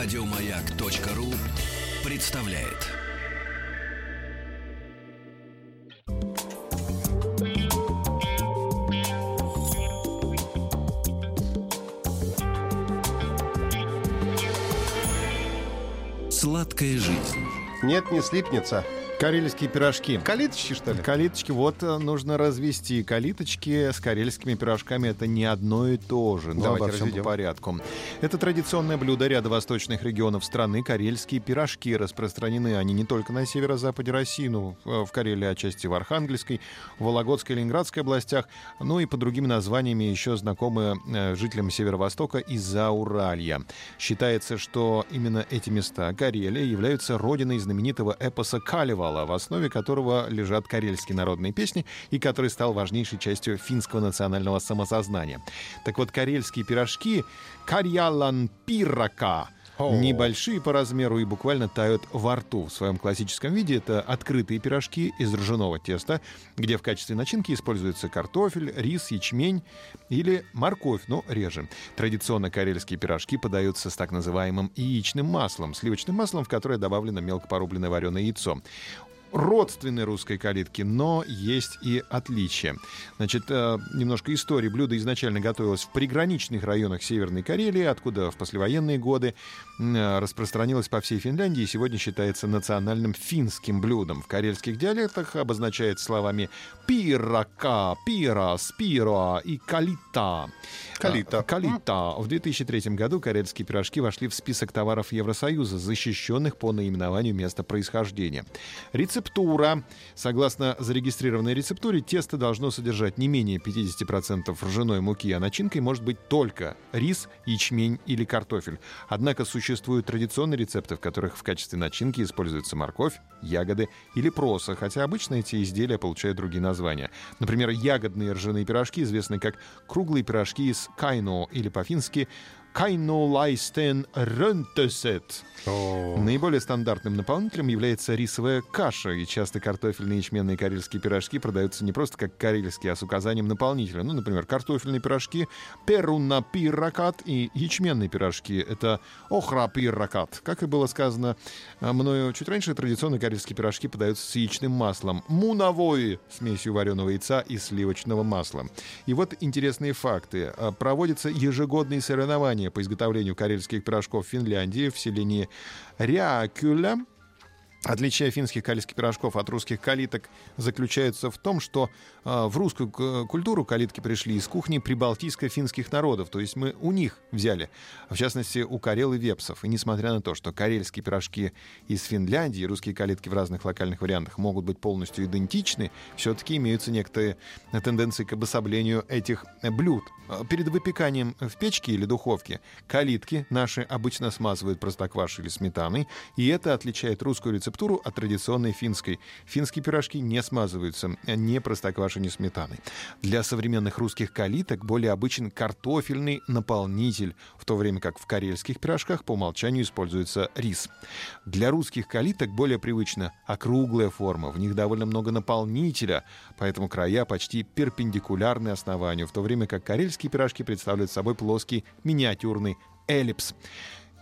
Радиомаяк.ру представляет. Сладкая жизнь. Нет, не слипнется. Карельские пирожки. Калиточки, что ли? Калиточки, вот э, нужно развести калиточки с карельскими пирожками. Это не одно и то же. Но Давайте обо всем разведем. по порядку. Это традиционное блюдо ряда восточных регионов страны. Карельские пирожки распространены они не только на северо-западе России, но э, в Карелии, отчасти в Архангельской, Вологодской, Ленинградской областях, ну и по другим названиями еще знакомы э, жителям Северо-Востока и Зауралья. Считается, что именно эти места, Карелия, являются родиной знаменитого эпоса Калевала, в основе которого лежат карельские народные песни и который стал важнейшей частью финского национального самосознания. Так вот, карельские пирожки «Карьялан пирака» Небольшие по размеру и буквально тают во рту. В своем классическом виде это открытые пирожки из ржаного теста, где в качестве начинки используется картофель, рис, ячмень или морковь, но реже. Традиционно карельские пирожки подаются с так называемым яичным маслом, сливочным маслом, в которое добавлено мелко порубленное вареное яйцо родственной русской калитки, но есть и отличия. Значит, э, немножко истории. Блюдо изначально готовилось в приграничных районах Северной Карелии, откуда в послевоенные годы э, распространилось по всей Финляндии и сегодня считается национальным финским блюдом. В карельских диалектах обозначает словами пирака, пирас, пироа и калита. Калита. Э, Калита. В 2003 году карельские пирожки вошли в список товаров Евросоюза, защищенных по наименованию места происхождения. Рецептура. Согласно зарегистрированной рецептуре, тесто должно содержать не менее 50% ржаной муки, а начинкой может быть только рис, ячмень или картофель. Однако существуют традиционные рецепты, в которых в качестве начинки используется морковь, ягоды или проса, хотя обычно эти изделия получают другие названия. Например, ягодные ржаные пирожки известны как круглые пирожки из кайно или по-фински кайнолайстен рентесет. Наиболее стандартным наполнителем является рисовая каша, и часто картофельные, ячменные карельские пирожки продаются не просто как карельские, а с указанием наполнителя. Ну, например, картофельные пирожки перуна пиракат и ячменные пирожки — это охра пиракат. Как и было сказано а, мною чуть раньше, традиционно карельские пирожки подаются с яичным маслом. Муновой — смесью вареного яйца и сливочного масла. И вот интересные факты. А, Проводятся ежегодные соревнования по изготовлению карельских пирожков в Финляндии в селении Рякюля. Отличие финских калитских пирожков от русских калиток заключается в том, что э, в русскую культуру калитки пришли из кухни прибалтийско-финских народов, то есть мы у них взяли, в частности, у карел и вепсов. И несмотря на то, что карельские пирожки из Финляндии и русские калитки в разных локальных вариантах могут быть полностью идентичны, все-таки имеются некоторые тенденции к обособлению этих блюд. Э, Перед выпеканием в печке или духовке калитки наши обычно смазывают простоквашей или сметаной, и это отличает русскую рецептуру от традиционной финской. Финские пирожки не смазываются ни простоквашей, ни сметаной. Для современных русских калиток более обычен картофельный наполнитель, в то время как в карельских пирожках по умолчанию используется рис. Для русских калиток более привычна округлая форма, в них довольно много наполнителя, поэтому края почти перпендикулярны основанию, в то время как карельские пирожки представляют собой плоский миниатюрный эллипс.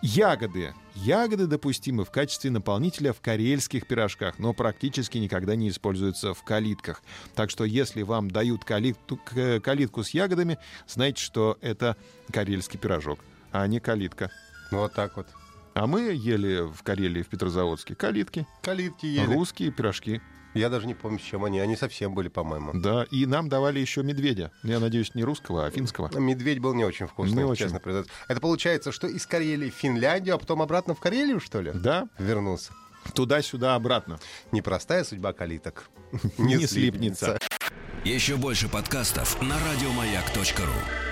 Ягоды. Ягоды допустимы в качестве наполнителя в карельских пирожках, но практически никогда не используются в калитках. Так что если вам дают калитку, калитку с ягодами, знайте, что это карельский пирожок, а не калитка. Вот так вот. А мы ели в Карелии, в Петрозаводске, калитки, Калитки ели. русские пирожки. Я даже не помню, с чем они. Они совсем были, по-моему. Да, и нам давали еще медведя. Я надеюсь, не русского, а финского. Медведь был не очень вкусный, Не очень. честно признаться. Это получается, что из Карелии в Финляндию, а потом обратно в Карелию, что ли? Да, Вернулся. туда-сюда, обратно. Непростая судьба калиток. Не слипнется. Еще больше подкастов на радиомаяк.ру.